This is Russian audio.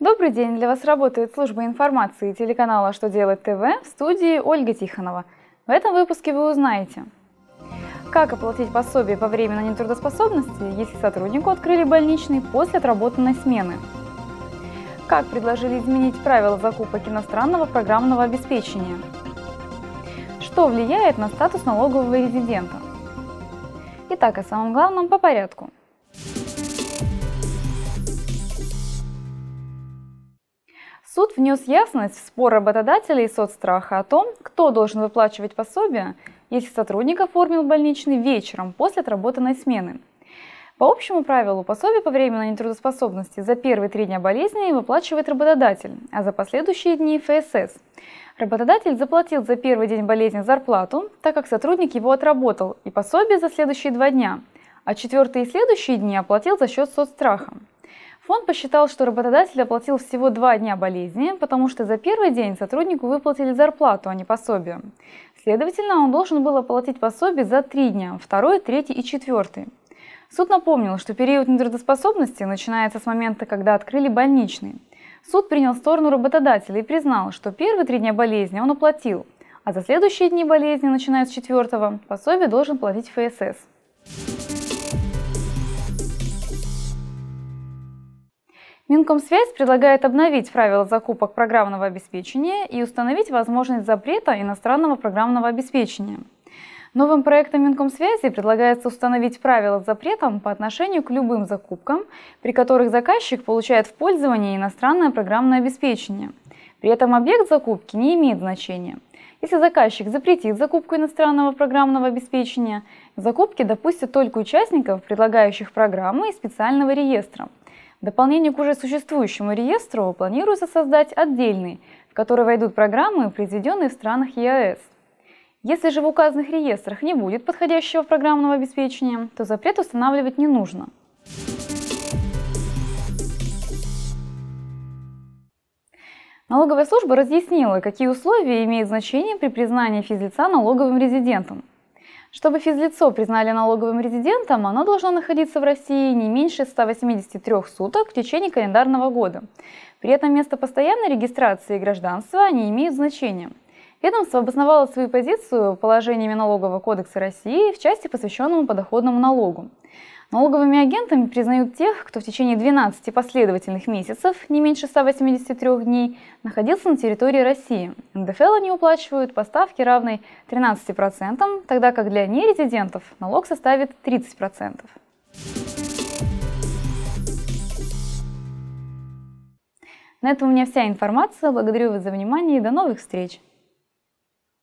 Добрый день! Для вас работает служба информации телеканала «Что делать ТВ» в студии Ольга Тихонова. В этом выпуске вы узнаете, как оплатить пособие по временной нетрудоспособности, если сотруднику открыли больничный после отработанной смены, как предложили изменить правила закупок иностранного программного обеспечения, что влияет на статус налогового резидента. Итак, о самом главном по порядку – Суд внес ясность в спор работодателя и соцстраха о том, кто должен выплачивать пособие, если сотрудник оформил больничный вечером после отработанной смены. По общему правилу, пособие по временной нетрудоспособности за первые три дня болезни выплачивает работодатель, а за последующие дни – ФСС. Работодатель заплатил за первый день болезни зарплату, так как сотрудник его отработал, и пособие за следующие два дня, а четвертые и следующие дни оплатил за счет соцстраха. Фонд посчитал, что работодатель оплатил всего два дня болезни, потому что за первый день сотруднику выплатили зарплату, а не пособие. Следовательно, он должен был оплатить пособие за три дня, второй, третий и четвертый. Суд напомнил, что период нетрудоспособности начинается с момента, когда открыли больничный. Суд принял сторону работодателя и признал, что первые три дня болезни он оплатил, а за следующие дни болезни, начиная с четвертого, пособие должен платить ФСС. Минкомсвязь предлагает обновить правила закупок программного обеспечения и установить возможность запрета иностранного программного обеспечения. Новым проектом Минкомсвязи предлагается установить правила с запретом по отношению к любым закупкам, при которых заказчик получает в пользование иностранное программное обеспечение. При этом объект закупки не имеет значения. Если заказчик запретит закупку иностранного программного обеспечения, закупки допустят только участников, предлагающих программы из специального реестра – в дополнение к уже существующему реестру планируется создать отдельный, в который войдут программы, произведенные в странах ЕАЭС. Если же в указанных реестрах не будет подходящего программного обеспечения, то запрет устанавливать не нужно. Налоговая служба разъяснила, какие условия имеют значение при признании физлица налоговым резидентом. Чтобы физлицо признали налоговым резидентом, оно должно находиться в России не меньше 183 суток в течение календарного года. При этом место постоянной регистрации и гражданства не имеют значения. Ведомство обосновало свою позицию положениями Налогового кодекса России в части, посвященному подоходному налогу. Налоговыми агентами признают тех, кто в течение 12 последовательных месяцев, не меньше 183 дней, находился на территории России. НДФЛ они уплачивают по ставке равной 13%, тогда как для нерезидентов налог составит 30%. На этом у меня вся информация. Благодарю вас за внимание и до новых встреч!